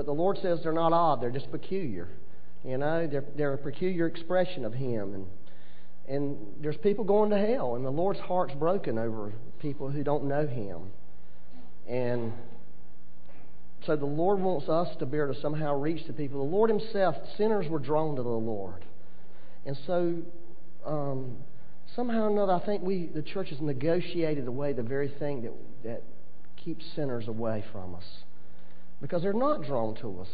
but the Lord says they're not odd, they're just peculiar. You know, they're, they're a peculiar expression of Him. And, and there's people going to hell, and the Lord's heart's broken over people who don't know Him. And so the Lord wants us to be able to somehow reach the people. The Lord Himself, sinners were drawn to the Lord. And so um, somehow or another, I think we, the church has negotiated away the very thing that, that keeps sinners away from us. Because they're not drawn to us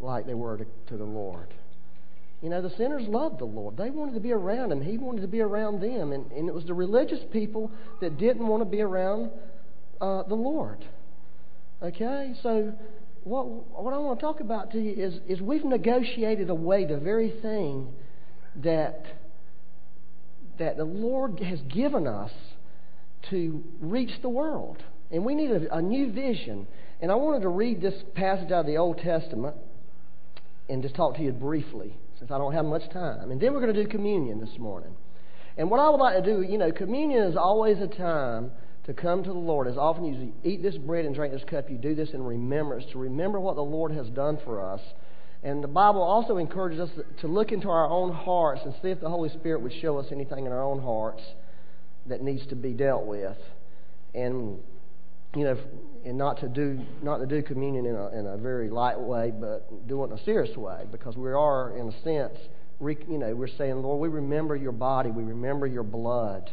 like they were to, to the Lord. You know, the sinners loved the Lord. They wanted to be around Him. He wanted to be around them. And, and it was the religious people that didn't want to be around uh, the Lord. Okay? So, what, what I want to talk about to you is, is we've negotiated away the very thing that, that the Lord has given us to reach the world. And we need a, a new vision. And I wanted to read this passage out of the Old Testament and just talk to you briefly since I don't have much time. And then we're going to do communion this morning. And what I would like to do, you know, communion is always a time to come to the Lord. As often you eat this bread and drink this cup, you do this in remembrance, to remember what the Lord has done for us. And the Bible also encourages us to look into our own hearts and see if the Holy Spirit would show us anything in our own hearts that needs to be dealt with. And you know, and not to do not to do communion in a in a very light way, but do it in a serious way, because we are, in a sense, re, you know, we're saying, Lord, we remember your body, we remember your blood,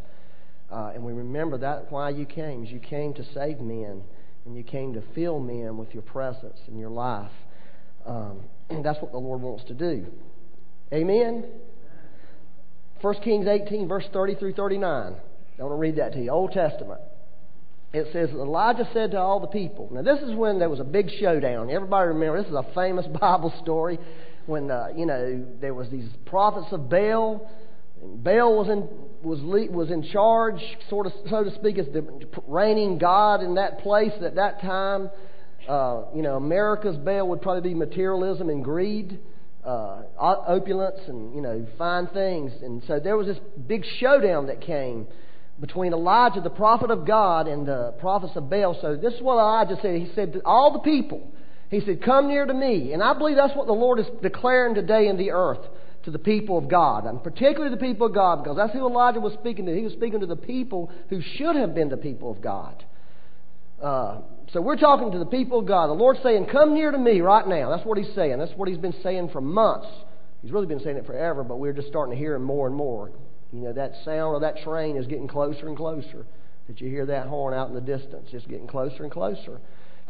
uh, and we remember that why you came. You came to save men, and you came to fill men with your presence and your life. Um, that's what the Lord wants to do. Amen. 1 Kings 18, verse 30 through 39. I want to read that to you. Old Testament it says Elijah said to all the people. Now this is when there was a big showdown. Everybody remember this is a famous Bible story when uh, you know there was these prophets of Baal. And Baal was in was was in charge, sort of so to speak, as the reigning god in that place at that time. Uh, you know, America's Baal would probably be materialism and greed, uh, opulence, and you know, fine things. And so there was this big showdown that came between Elijah, the prophet of God, and the prophets of Baal. So this is what Elijah said. He said to all the people, he said, Come near to me. And I believe that's what the Lord is declaring today in the earth to the people of God, and particularly the people of God, because that's who Elijah was speaking to. He was speaking to the people who should have been the people of God. Uh, so we're talking to the people of God. The Lord's saying, Come near to me right now. That's what He's saying. That's what He's been saying for months. He's really been saying it forever, but we're just starting to hear Him more and more. You know, that sound of that train is getting closer and closer. That you hear that horn out in the distance, it's getting closer and closer.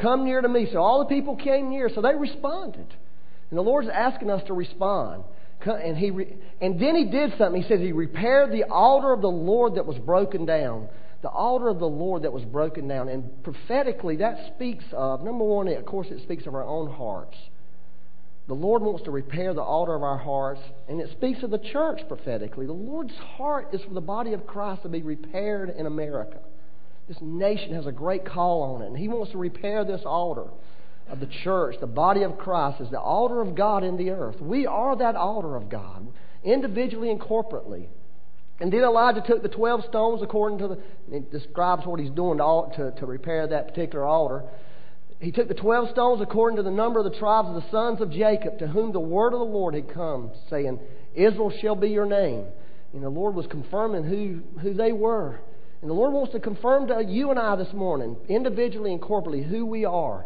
Come near to me. So all the people came near, so they responded. And the Lord's asking us to respond. And, he re- and then he did something. He says he repaired the altar of the Lord that was broken down. The altar of the Lord that was broken down. And prophetically, that speaks of, number one, of course, it speaks of our own hearts. The Lord wants to repair the altar of our hearts, and it speaks of the church prophetically. The Lord's heart is for the body of Christ to be repaired in America. This nation has a great call on it, and He wants to repair this altar of the church, the body of Christ, is the altar of God in the earth. We are that altar of God, individually and corporately. And then Elijah took the 12 stones, according to the, it describes what he's doing to, to, to repair that particular altar he took the twelve stones according to the number of the tribes of the sons of Jacob, to whom the word of the Lord had come, saying, Israel shall be your name. And the Lord was confirming who, who they were. And the Lord wants to confirm to you and I this morning, individually and corporately, who we are.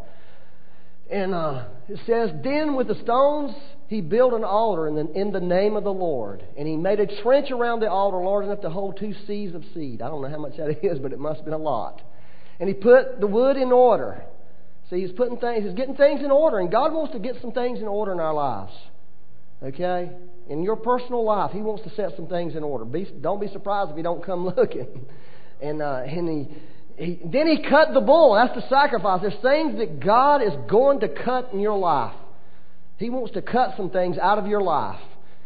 And uh, it says, Then with the stones he built an altar in the, in the name of the Lord. And he made a trench around the altar large enough to hold two seahs of seed. I don't know how much that is, but it must have been a lot. And he put the wood in order. See, he's putting things, he's getting things in order, and God wants to get some things in order in our lives. Okay? In your personal life, He wants to set some things in order. Be, don't be surprised if he don't come looking. And, uh, and he, he, then He cut the bull. That's the sacrifice. There's things that God is going to cut in your life. He wants to cut some things out of your life.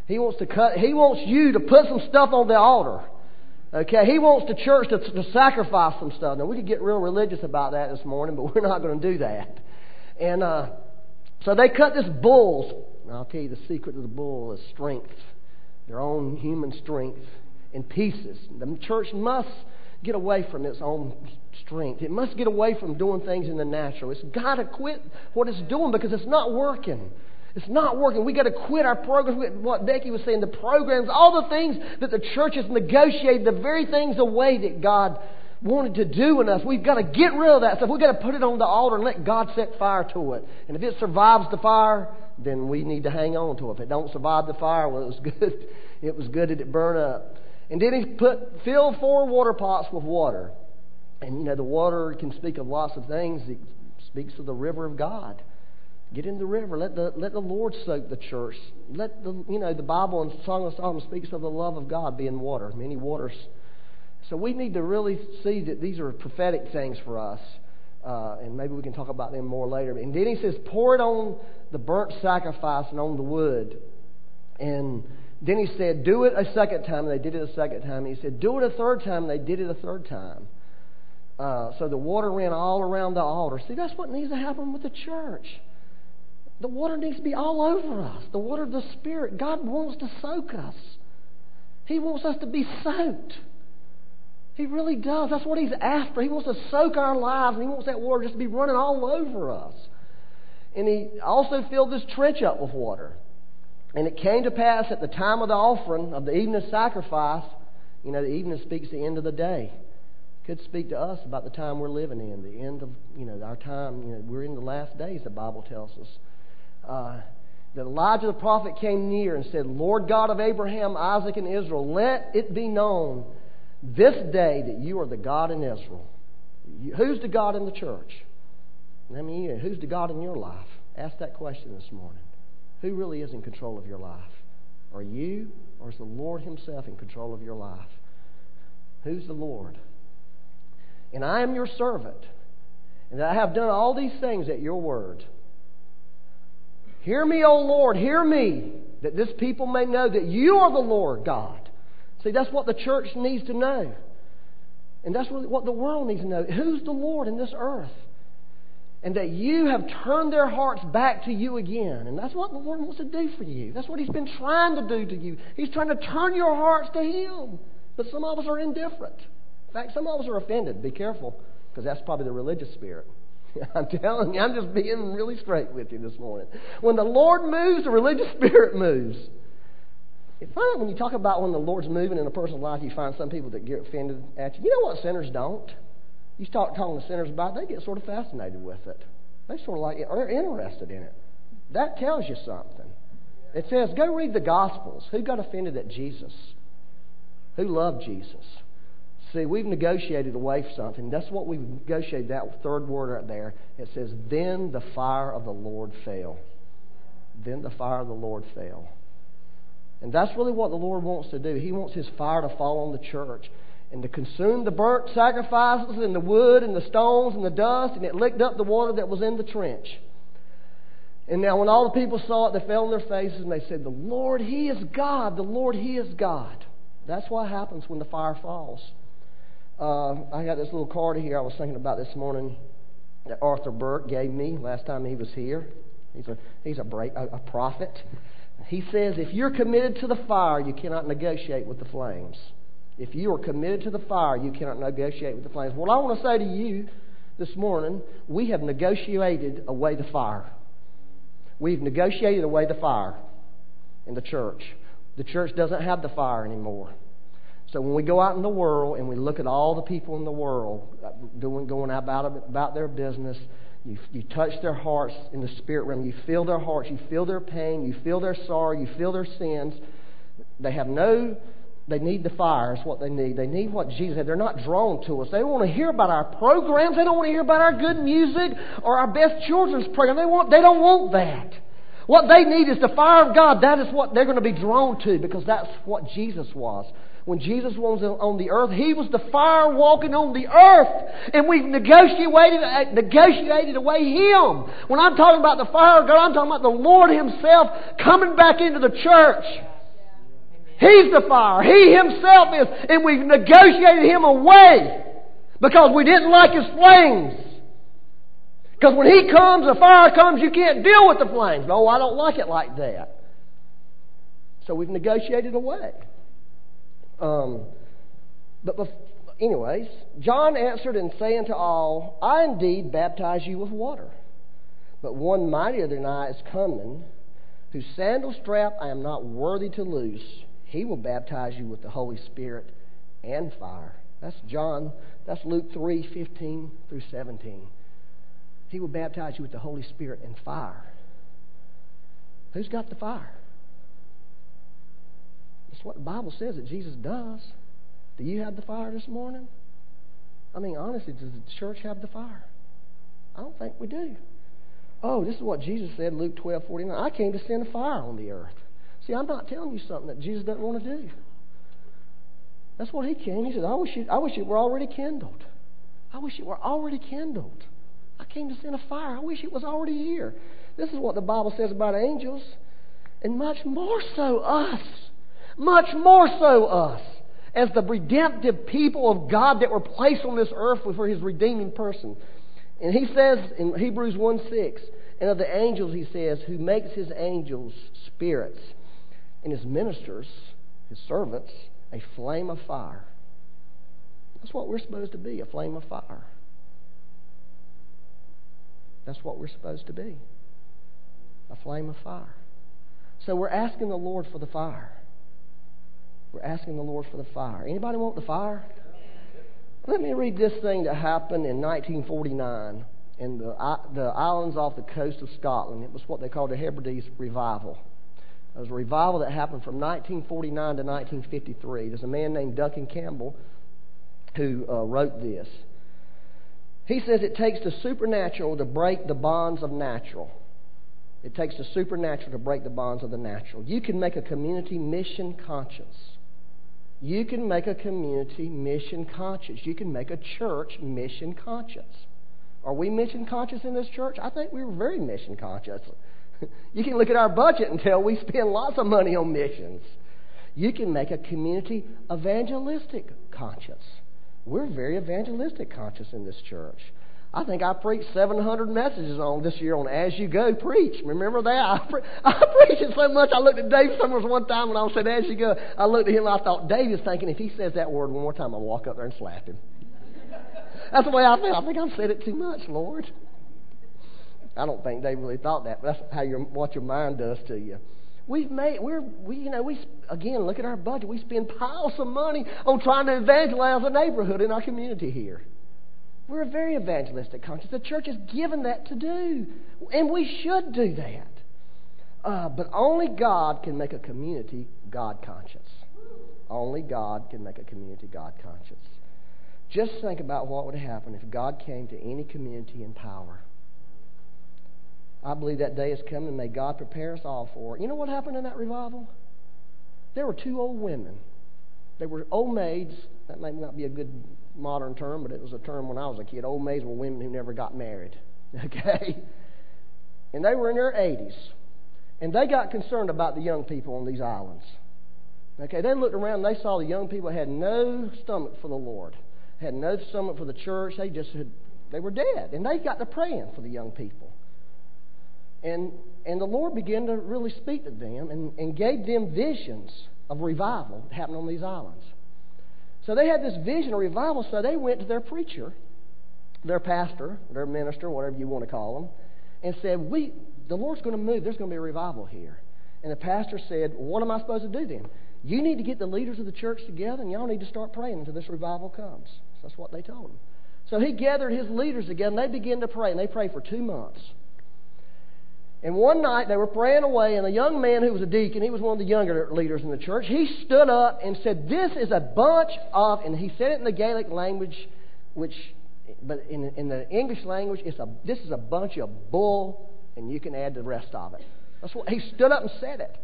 He wants to cut. He wants you to put some stuff on the altar. Okay, he wants the church to, to sacrifice some stuff. Now, we could get real religious about that this morning, but we're not going to do that. And uh, so they cut this bull's. I'll tell you the secret of the bull is strength, their own human strength, in pieces. The church must get away from its own strength. It must get away from doing things in the natural. It's got to quit what it's doing because it's not working. It's not working. We got to quit our programs. What Becky was saying, the programs, all the things that the church has negotiated, the very things away that God wanted to do in us. We've got to get rid of that stuff. We've got to put it on the altar and let God set fire to it. And if it survives the fire, then we need to hang on to it. If it don't survive the fire, well, it was good. It was good that it burned up. And then he put filled four water pots with water. And you know, the water can speak of lots of things. It speaks of the river of God. Get in the river. Let the let the Lord soak the church. Let the you know the Bible and Song of Solomon speaks of the love of God being water, many waters. So we need to really see that these are prophetic things for us, uh, and maybe we can talk about them more later. And then he says, pour it on the burnt sacrifice and on the wood, and then he said, Do it a second time. And they did it a second time. He said, Do it a third time. And they did it a third time. Uh, so the water ran all around the altar. See, that's what needs to happen with the church. The water needs to be all over us. The water of the Spirit. God wants to soak us. He wants us to be soaked. He really does. That's what He's after. He wants to soak our lives, and He wants that water just to be running all over us. And He also filled this trench up with water. And it came to pass at the time of the offering of the evening sacrifice, you know, the evening speaks the end of the day. Could speak to us about the time we're living in, the end of, you know, our time. You know, we're in the last days, the Bible tells us. Uh, that Elijah the prophet came near and said, Lord God of Abraham, Isaac, and Israel, let it be known this day that you are the God in Israel. Who's the God in the church? I mean, who's the God in your life? Ask that question this morning. Who really is in control of your life? Are you, or is the Lord Himself in control of your life? Who's the Lord? And I am your servant, and I have done all these things at your word. Hear me, O Lord, hear me, that this people may know that you are the Lord God. See, that's what the church needs to know. And that's what the world needs to know. Who's the Lord in this earth? and that you have turned their hearts back to you again. And that's what the Lord wants to do for you. That's what He's been trying to do to you. He's trying to turn your hearts to Him. But some of us are indifferent. In fact, some of us are offended. Be careful, because that's probably the religious spirit. I'm telling you, I'm just being really straight with you this morning. When the Lord moves, the religious spirit moves. You find when you talk about when the Lord's moving in a person's life, you find some people that get offended at you. You know what sinners don't? You start talking to sinners about it, they get sort of fascinated with it. They sort of like it. They're interested in it. That tells you something. It says, go read the Gospels. Who got offended at Jesus? Who loved Jesus? See, we've negotiated away something. That's what we've negotiated, that third word right there. It says, Then the fire of the Lord fell. Then the fire of the Lord fell. And that's really what the Lord wants to do. He wants His fire to fall on the church and to consume the burnt sacrifices and the wood and the stones and the dust, and it licked up the water that was in the trench. And now, when all the people saw it, they fell on their faces and they said, The Lord, He is God. The Lord, He is God. That's what happens when the fire falls. Uh, I got this little card here I was thinking about this morning that Arthur Burke gave me last time he was here. He's a, he's a, break, a, a prophet. He says, If you're committed to the fire, you cannot negotiate with the flames. If you are committed to the fire, you cannot negotiate with the flames. What I want to say to you this morning, we have negotiated away the fire. We've negotiated away the fire in the church. The church doesn't have the fire anymore. So when we go out in the world and we look at all the people in the world uh, doing, going about, about their business, you, you touch their hearts in the spirit realm. You feel their hearts. You feel their pain. You feel their sorrow. You feel their sins. They have no they need the fire, is what they need. They need what Jesus said. They're not drawn to us. They don't want to hear about our programs. They don't want to hear about our good music or our best children's program. They, want, they don't want that. What they need is the fire of God. That is what they're going to be drawn to because that's what Jesus was. When Jesus was on the earth, He was the fire walking on the earth. And we've negotiated, uh, negotiated away Him. When I'm talking about the fire of God, I'm talking about the Lord Himself coming back into the church. He's the fire. He himself is. And we've negotiated him away because we didn't like his flames. Because when he comes, the fire comes, you can't deal with the flames. No, I don't like it like that. So we've negotiated away. Um, but anyways, John answered and saying to all, I indeed baptize you with water, but one mightier than I is coming, whose sandal strap I am not worthy to loose. He will baptize you with the Holy Spirit and fire. That's John, that's Luke three fifteen through 17. He will baptize you with the Holy Spirit and fire. Who's got the fire? What the Bible says that Jesus does. Do you have the fire this morning? I mean, honestly, does the church have the fire? I don't think we do. Oh, this is what Jesus said Luke 12 49. I came to send a fire on the earth. See, I'm not telling you something that Jesus doesn't want to do. That's what he came. He said, I wish, it, I wish it were already kindled. I wish it were already kindled. I came to send a fire. I wish it was already here. This is what the Bible says about angels, and much more so us. Much more so us as the redemptive people of God that were placed on this earth for his redeeming person. And he says in Hebrews 1 6, and of the angels, he says, who makes his angels spirits, and his ministers, his servants, a flame of fire. That's what we're supposed to be a flame of fire. That's what we're supposed to be a flame of fire. So we're asking the Lord for the fire. We're asking the Lord for the fire. Anybody want the fire? Let me read this thing that happened in 1949 in the, the islands off the coast of Scotland. It was what they called the Hebrides Revival. It was a revival that happened from 1949 to 1953. There's a man named Duncan Campbell who uh, wrote this. He says it takes the supernatural to break the bonds of natural. It takes the supernatural to break the bonds of the natural. You can make a community mission conscious you can make a community mission conscious. You can make a church mission conscious. Are we mission conscious in this church? I think we're very mission conscious. you can look at our budget and tell we spend lots of money on missions. You can make a community evangelistic conscious. We're very evangelistic conscious in this church. I think I preached 700 messages on this year on As You Go Preach. Remember that? I, pre- I preached it so much. I looked at Dave Summers one time when I said As You Go. I looked at him and I thought, Dave is thinking if he says that word one more time, I'll walk up there and slap him. That's the way I feel. I think I've said it too much, Lord. I don't think Dave really thought that, but that's how your, what your mind does to you. We've made, we're, we, you know, we, again, look at our budget. We spend piles of money on trying to evangelize the neighborhood in our community here. We're a very evangelistic conscious. The church is given that to do, and we should do that. Uh, but only God can make a community God conscious. Only God can make a community God conscious. Just think about what would happen if God came to any community in power. I believe that day is coming. May God prepare us all for it. You know what happened in that revival? There were two old women. They were old maids. That may not be a good modern term, but it was a term when I was a kid. Old maids were women who never got married. Okay? And they were in their 80s. And they got concerned about the young people on these islands. Okay, they looked around and they saw the young people had no stomach for the Lord, had no stomach for the church. They just had, they were dead. And they got to praying for the young people. And, and the Lord began to really speak to them and, and gave them visions of revival happening on these islands. So they had this vision of revival, so they went to their preacher, their pastor, their minister, whatever you want to call them, and said, We the Lord's going to move, there's going to be a revival here. And the pastor said, What am I supposed to do then? You need to get the leaders of the church together and y'all need to start praying until this revival comes. So that's what they told him. So he gathered his leaders together and they began to pray, and they prayed for two months. And one night they were praying away, and a young man who was a deacon, he was one of the younger leaders in the church, he stood up and said, This is a bunch of, and he said it in the Gaelic language, which, but in, in the English language, it's a, this is a bunch of bull, and you can add the rest of it. That's what he stood up and said it.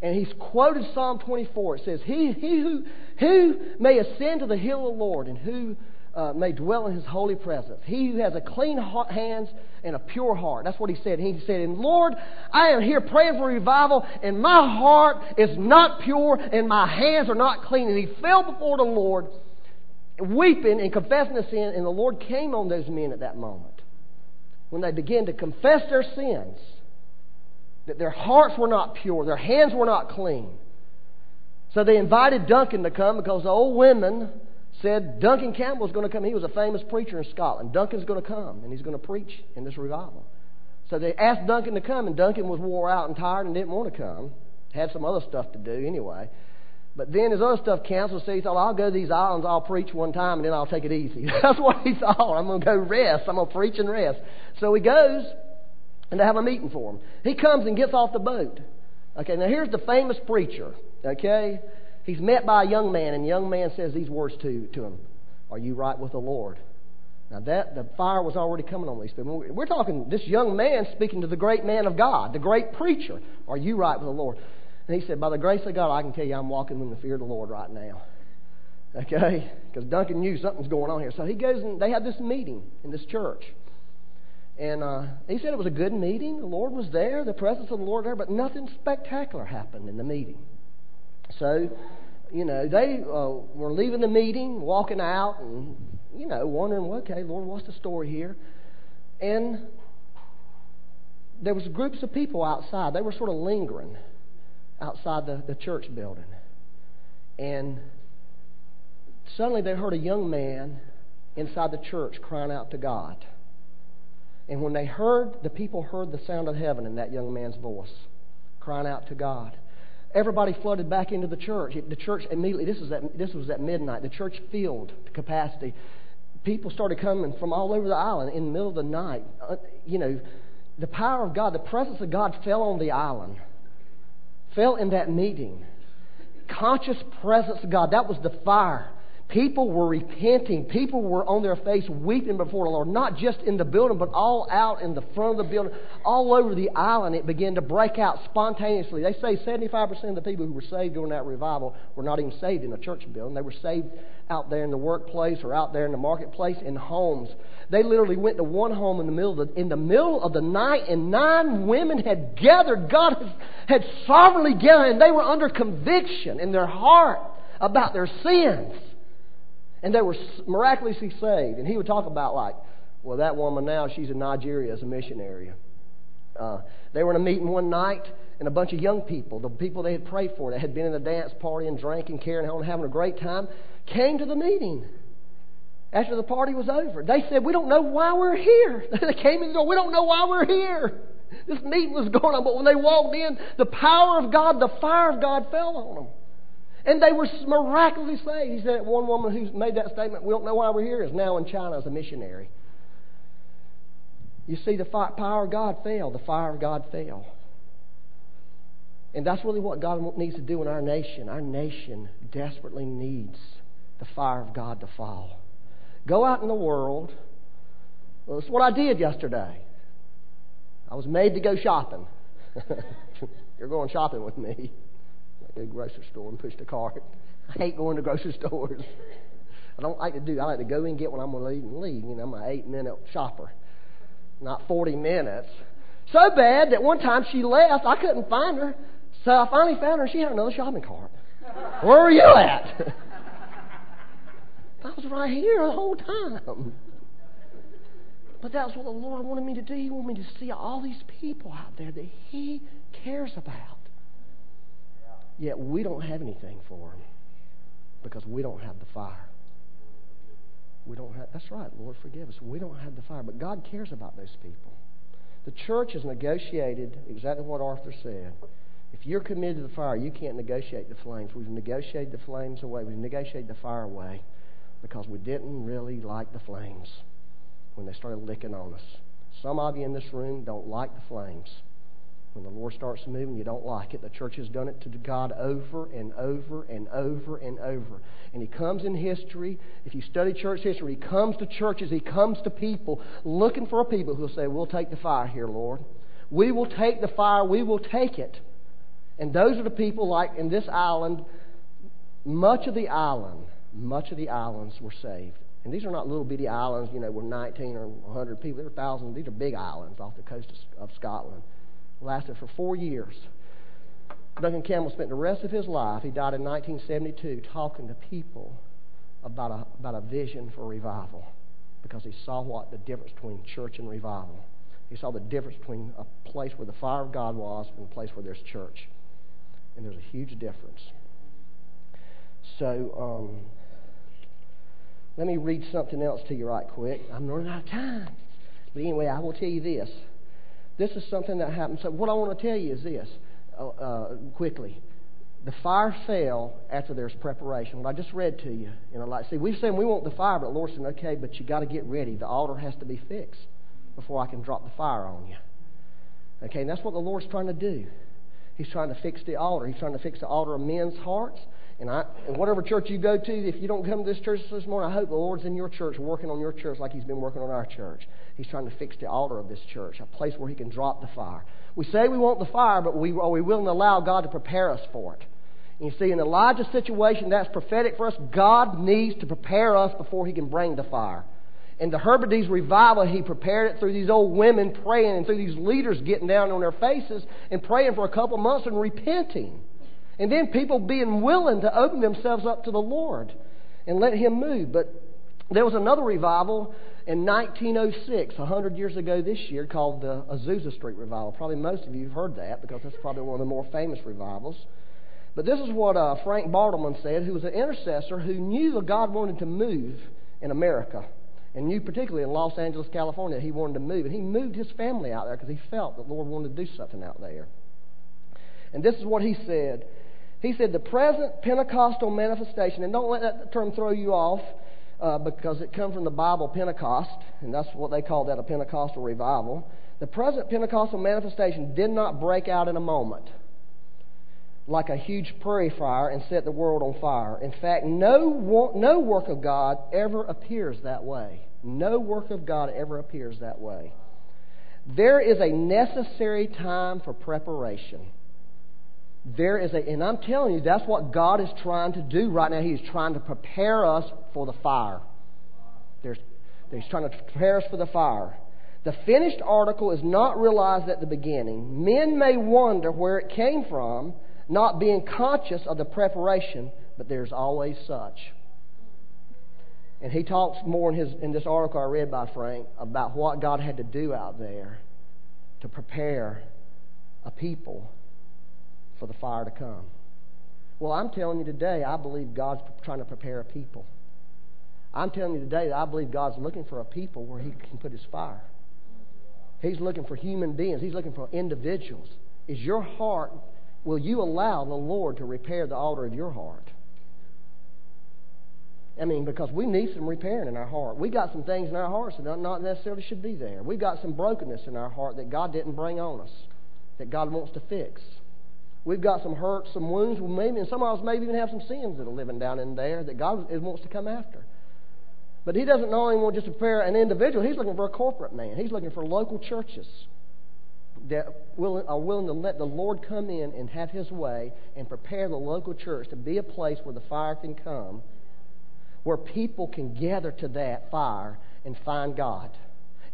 And he's quoted Psalm 24. It says, He, he who, who may ascend to the hill of the Lord, and who uh, may dwell in his holy presence. He who has a clean hands and a pure heart. That's what he said. He said, And Lord, I am here praying for revival, and my heart is not pure, and my hands are not clean. And he fell before the Lord, weeping and confessing his sin, and the Lord came on those men at that moment. When they began to confess their sins, that their hearts were not pure, their hands were not clean. So they invited Duncan to come because the old women said Duncan Campbell's going to come. He was a famous preacher in Scotland. Duncan's going to come, and he's going to preach in this revival. So they asked Duncan to come, and Duncan was wore out and tired and didn't want to come. Had some other stuff to do anyway. But then his other stuff canceled, so he thought, I'll go to these islands, I'll preach one time, and then I'll take it easy. That's what he thought. I'm going to go rest. I'm going to preach and rest. So he goes, and they have a meeting for him. He comes and gets off the boat. Okay, now here's the famous preacher. Okay? He's met by a young man, and the young man says these words to, to him Are you right with the Lord? Now that the fire was already coming on these people. We're talking this young man speaking to the great man of God, the great preacher. Are you right with the Lord? And he said, By the grace of God, I can tell you I'm walking in the fear of the Lord right now. Okay? Because Duncan knew something's going on here. So he goes and they had this meeting in this church. And uh, he said it was a good meeting. The Lord was there, the presence of the Lord there, but nothing spectacular happened in the meeting. So, you know, they uh, were leaving the meeting, walking out, and, you know, wondering, well, okay, Lord, what's the story here? And there was groups of people outside. They were sort of lingering outside the, the church building. And suddenly they heard a young man inside the church crying out to God. And when they heard, the people heard the sound of heaven in that young man's voice, crying out to God. Everybody flooded back into the church. The church immediately, this, was at, this was at midnight, the church filled to capacity. People started coming from all over the island in the middle of the night. Uh, you know, the power of God, the presence of God fell on the island, fell in that meeting. Conscious presence of God, that was the fire People were repenting. People were on their face weeping before the Lord, not just in the building, but all out in the front of the building, all over the island. It began to break out spontaneously. They say 75% of the people who were saved during that revival were not even saved in a church building. They were saved out there in the workplace or out there in the marketplace in homes. They literally went to one home in the middle of the, in the middle of the night, and nine women had gathered. God had, sovereignly gathered, and they were under conviction in their heart about their sins. And they were miraculously saved. And he would talk about, like, well, that woman now, she's in Nigeria as a missionary. Uh, they were in a meeting one night, and a bunch of young people, the people they had prayed for, that had been in a dance party and drinking, carrying on, and having a great time, came to the meeting after the party was over. They said, We don't know why we're here. they came in the door, We don't know why we're here. This meeting was going on, but when they walked in, the power of God, the fire of God fell on them. And they were miraculously saved. He said one woman who made that statement, we don't know why we're here, is now in China as a missionary. You see, the power of God fell. The fire of God fell. And that's really what God needs to do in our nation. Our nation desperately needs the fire of God to fall. Go out in the world. Well, that's what I did yesterday. I was made to go shopping. You're going shopping with me the grocery store and push the cart. I hate going to grocery stores. I don't like to do. I like to go in and get what I'm going to eat, and leave. You know, I'm an eight minute shopper, not 40 minutes. So bad that one time she left, I couldn't find her. So I finally found her. She had another shopping cart. Where were you at? I was right here the whole time. But that's what the Lord wanted me to do. He wanted me to see all these people out there that He cares about. Yet we don't have anything for them because we don't have the fire. We don't have, that's right, Lord, forgive us. We don't have the fire, but God cares about those people. The church has negotiated exactly what Arthur said. If you're committed to the fire, you can't negotiate the flames. We've negotiated the flames away. We've negotiated the fire away because we didn't really like the flames when they started licking on us. Some of you in this room don't like the flames. When the Lord starts moving, you don't like it. The church has done it to God over and over and over and over. And He comes in history. If you study church history, He comes to churches, He comes to people looking for a people who will say, We'll take the fire here, Lord. We will take the fire, we will take it. And those are the people like in this island, much of the island, much of the islands were saved. And these are not little bitty islands, you know, with 19 or 100 people. There are thousands. These are big islands off the coast of Scotland lasted for four years. Duncan Campbell spent the rest of his life, he died in 1972, talking to people about a, about a vision for revival because he saw what the difference between church and revival. He saw the difference between a place where the fire of God was and a place where there's church. And there's a huge difference. So, um, Let me read something else to you right quick. I'm running out of time. But anyway, I will tell you this. This is something that happened. So, what I want to tell you is this uh, uh, quickly. The fire fell after there's preparation. What I just read to you, you know, like, see, we've said we want the fire, but the Lord said, okay, but you got to get ready. The altar has to be fixed before I can drop the fire on you. Okay, and that's what the Lord's trying to do. He's trying to fix the altar. He's trying to fix the altar of men's hearts. And, I, and whatever church you go to, if you don't come to this church this morning, I hope the Lord's in your church, working on your church like He's been working on our church. He's trying to fix the altar of this church, a place where He can drop the fire. We say we want the fire, but we, are we willing to allow God to prepare us for it? And you see, in Elijah's situation, that's prophetic for us. God needs to prepare us before He can bring the fire. In the Hebrides revival, he prepared it through these old women praying and through these leaders getting down on their faces and praying for a couple months and repenting. And then people being willing to open themselves up to the Lord and let Him move. But there was another revival in 1906, 100 years ago this year, called the Azusa Street Revival. Probably most of you have heard that because that's probably one of the more famous revivals. But this is what uh, Frank Bartleman said, who was an intercessor who knew that God wanted to move in America and knew particularly in Los Angeles, California, he wanted to move. And he moved his family out there because he felt that the Lord wanted to do something out there. And this is what he said. He said, The present Pentecostal manifestation, and don't let that term throw you off uh, because it comes from the Bible, Pentecost, and that's what they call that a Pentecostal revival. The present Pentecostal manifestation did not break out in a moment like a huge prairie fire and set the world on fire. In fact, no, no work of God ever appears that way. No work of God ever appears that way. There is a necessary time for preparation. There is a, and I'm telling you, that's what God is trying to do right now. He's trying to prepare us for the fire. There's, he's trying to prepare us for the fire. The finished article is not realized at the beginning. Men may wonder where it came from, not being conscious of the preparation, but there's always such. And he talks more in, his, in this article I read by Frank about what God had to do out there to prepare a people for the fire to come. Well, I'm telling you today, I believe God's trying to prepare a people. I'm telling you today that I believe God's looking for a people where He can put His fire. He's looking for human beings, He's looking for individuals. Is your heart, will you allow the Lord to repair the altar of your heart? I mean, because we need some repairing in our heart. We got some things in our hearts that not necessarily should be there. We've got some brokenness in our heart that God didn't bring on us, that God wants to fix. We've got some hurts, some wounds, maybe, and some of us maybe even have some sins that are living down in there that God wants to come after. But He doesn't only want just to prepare an individual, He's looking for a corporate man. He's looking for local churches that are willing to let the Lord come in and have His way and prepare the local church to be a place where the fire can come where people can gather to that fire and find God.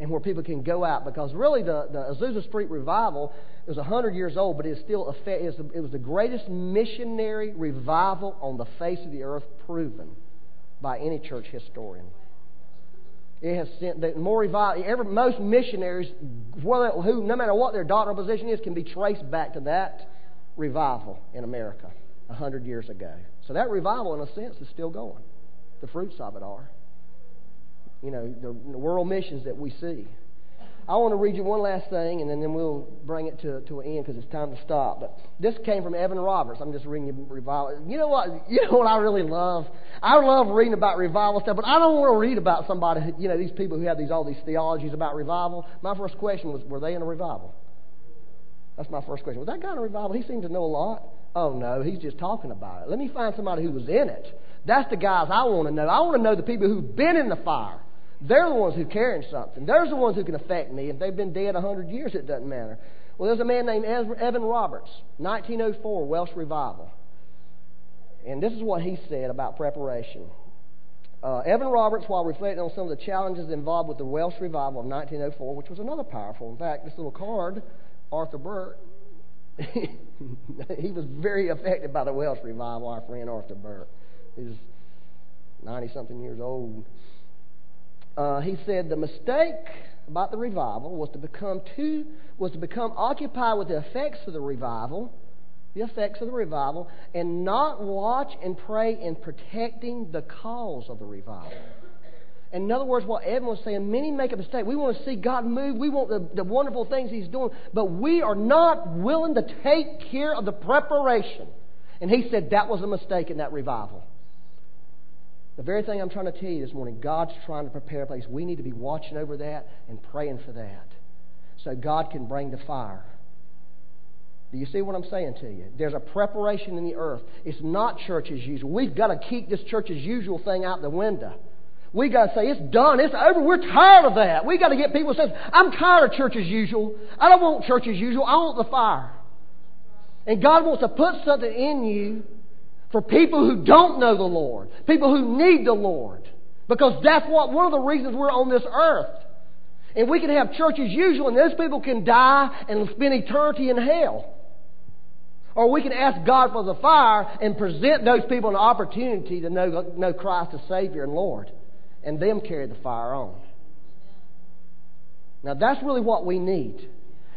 And where people can go out. Because really, the, the Azusa Street revival is 100 years old, but it is still it was the greatest missionary revival on the face of the earth proven by any church historian. It has sent more revival. Every, most missionaries, whether, who, no matter what their doctrinal position is, can be traced back to that revival in America a hundred years ago. So that revival, in a sense, is still going the fruits of it are. You know, the, the world missions that we see. I want to read you one last thing, and then, then we'll bring it to, to an end because it's time to stop. But this came from Evan Roberts. I'm just reading you revival. You know what? You know what I really love? I love reading about revival stuff, but I don't want to read about somebody. You know, these people who have these all these theologies about revival. My first question was, were they in a revival? That's my first question. Was that guy in a revival? He seemed to know a lot. Oh no, he's just talking about it. Let me find somebody who was in it. That's the guys I want to know. I want to know the people who've been in the fire. They're the ones who are carrying something. They're the ones who can affect me. If they've been dead a hundred years, it doesn't matter. Well, there's a man named Evan Roberts, 1904 Welsh Revival. And this is what he said about preparation. Uh, Evan Roberts, while reflecting on some of the challenges involved with the Welsh Revival of 1904, which was another powerful, in fact, this little card, Arthur Burke, he was very affected by the Welsh Revival, our friend Arthur Burke, He's 90 something years old. Uh, he said the mistake about the revival was to become too was to become occupied with the effects of the revival, the effects of the revival, and not watch and pray in protecting the cause of the revival. in other words, what Evan was saying, many make a mistake. We want to see God move. We want the, the wonderful things He's doing. But we are not willing to take care of the preparation. And he said that was a mistake in that revival. The very thing I'm trying to tell you this morning, God's trying to prepare a place. We need to be watching over that and praying for that so God can bring the fire. Do you see what I'm saying to you? There's a preparation in the earth. It's not church as usual. We've got to keep this church as usual thing out the window. We got to say, it's done, it's over, we're tired of that. We got to get people saying, I'm tired of church as usual. I don't want church as usual, I want the fire. And God wants to put something in you for people who don't know the Lord, people who need the Lord. Because that's what one of the reasons we're on this earth. And we can have church as usual, and those people can die and spend eternity in hell. Or we can ask God for the fire and present those people an opportunity to know, know Christ as Savior and Lord, and them carry the fire on. Now, that's really what we need.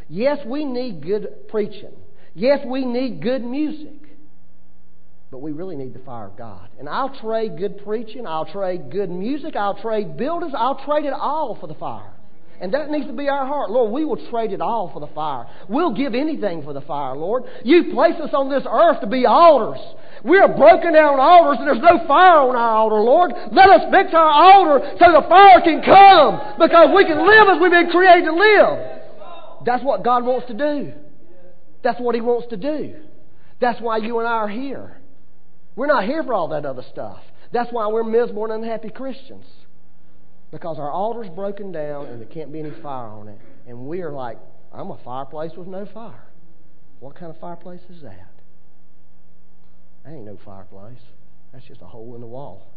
Yes, we need good preaching. Yes, we need good music. But we really need the fire of God. And I'll trade good preaching, I'll trade good music, I'll trade buildings, I'll trade it all for the fire. And that needs to be our heart. Lord, we will trade it all for the fire. We'll give anything for the fire, Lord. You placed us on this earth to be altars. We are broken down altars and there's no fire on our altar, Lord. Let us fix our altar so the fire can come because we can live as we've been created to live. That's what God wants to do. That's what He wants to do. That's why you and I are here. We're not here for all that other stuff. That's why we're miserable and unhappy Christians. Because our altar's broken down and there can't be any fire on it. And we are like, I'm a fireplace with no fire. What kind of fireplace is that? That ain't no fireplace. That's just a hole in the wall.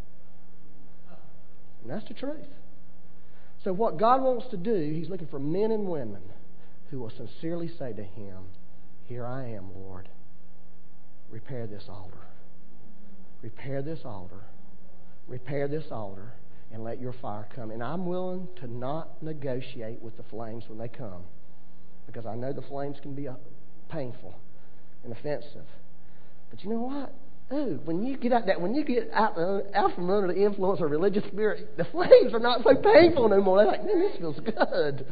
And that's the truth. So, what God wants to do, He's looking for men and women who will sincerely say to Him, Here I am, Lord. Repair this altar. Repair this altar. Repair this altar and let your fire come. And I'm willing to not negotiate with the flames when they come because I know the flames can be uh, painful and offensive. But you know what? Ooh, when you get out that when you get out, uh, out from under the influence of religious spirit, the flames are not so painful no more. They're like, man, this feels good.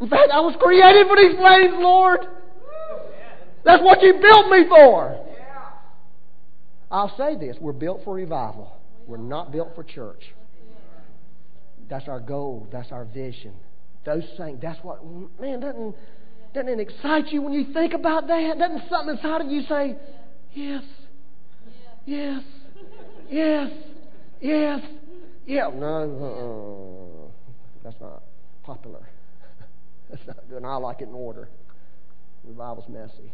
In fact, I was created for these flames, Lord. That's what you built me for. I'll say this we're built for revival, we're not built for church. That's our goal, that's our vision. Those things, that's what, man, doesn't, doesn't it excite you when you think about that? Doesn't something inside of you say, yes, yes, yes, yes, yeah? No, uh, that's not popular. That's not good. And I like it in order. Revival's messy.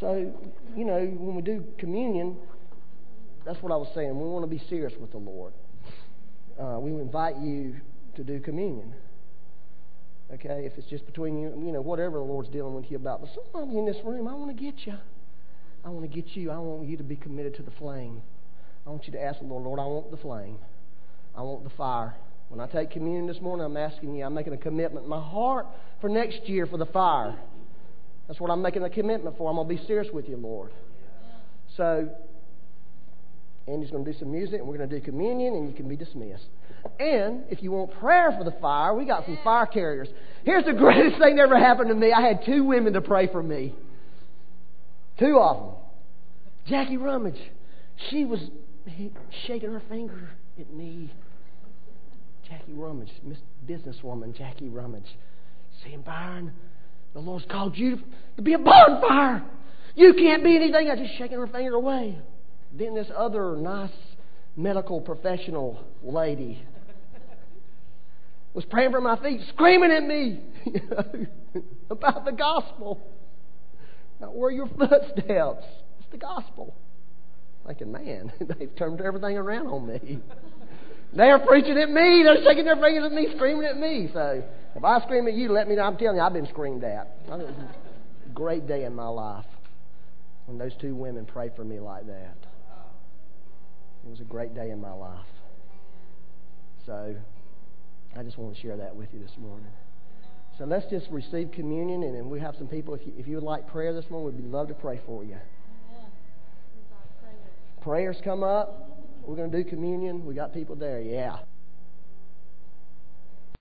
So, you know, when we do communion, that's what I was saying. We want to be serious with the Lord. Uh, we invite you to do communion. Okay, if it's just between you, you know, whatever the Lord's dealing with you about. But some of you in this room, I want to get you. I want to get you. I want you to be committed to the flame. I want you to ask the Lord, Lord, I want the flame. I want the fire. When I take communion this morning, I'm asking you, I'm making a commitment in my heart for next year for the fire. That's what I'm making a commitment for. I'm going to be serious with you, Lord. So, Andy's going to do some music, and we're going to do communion, and you can be dismissed. And if you want prayer for the fire, we got some fire carriers. Here's the greatest thing that ever happened to me. I had two women to pray for me. Two of them. Jackie Rummage. She was shaking her finger at me. Jackie Rummage, Miss Businesswoman Jackie Rummage, saying, Byron, the Lord's called you to be a bonfire. You can't be anything. I just shaking her finger away. Then this other nice medical professional lady was praying for my feet, screaming at me about the gospel. Not where your footsteps. It's the gospel. Thinking, man, they've turned everything around on me. They're preaching at me. They're shaking their fingers at me, screaming at me. So if I scream at you, let me know. I'm telling you, I've been screamed at. It was a great day in my life when those two women prayed for me like that. It was a great day in my life. So I just want to share that with you this morning. So let's just receive communion, and then we have some people. If you, if you would like prayer this morning, we'd love to pray for you. Prayers come up. We're going to do communion. We got people there. Yeah.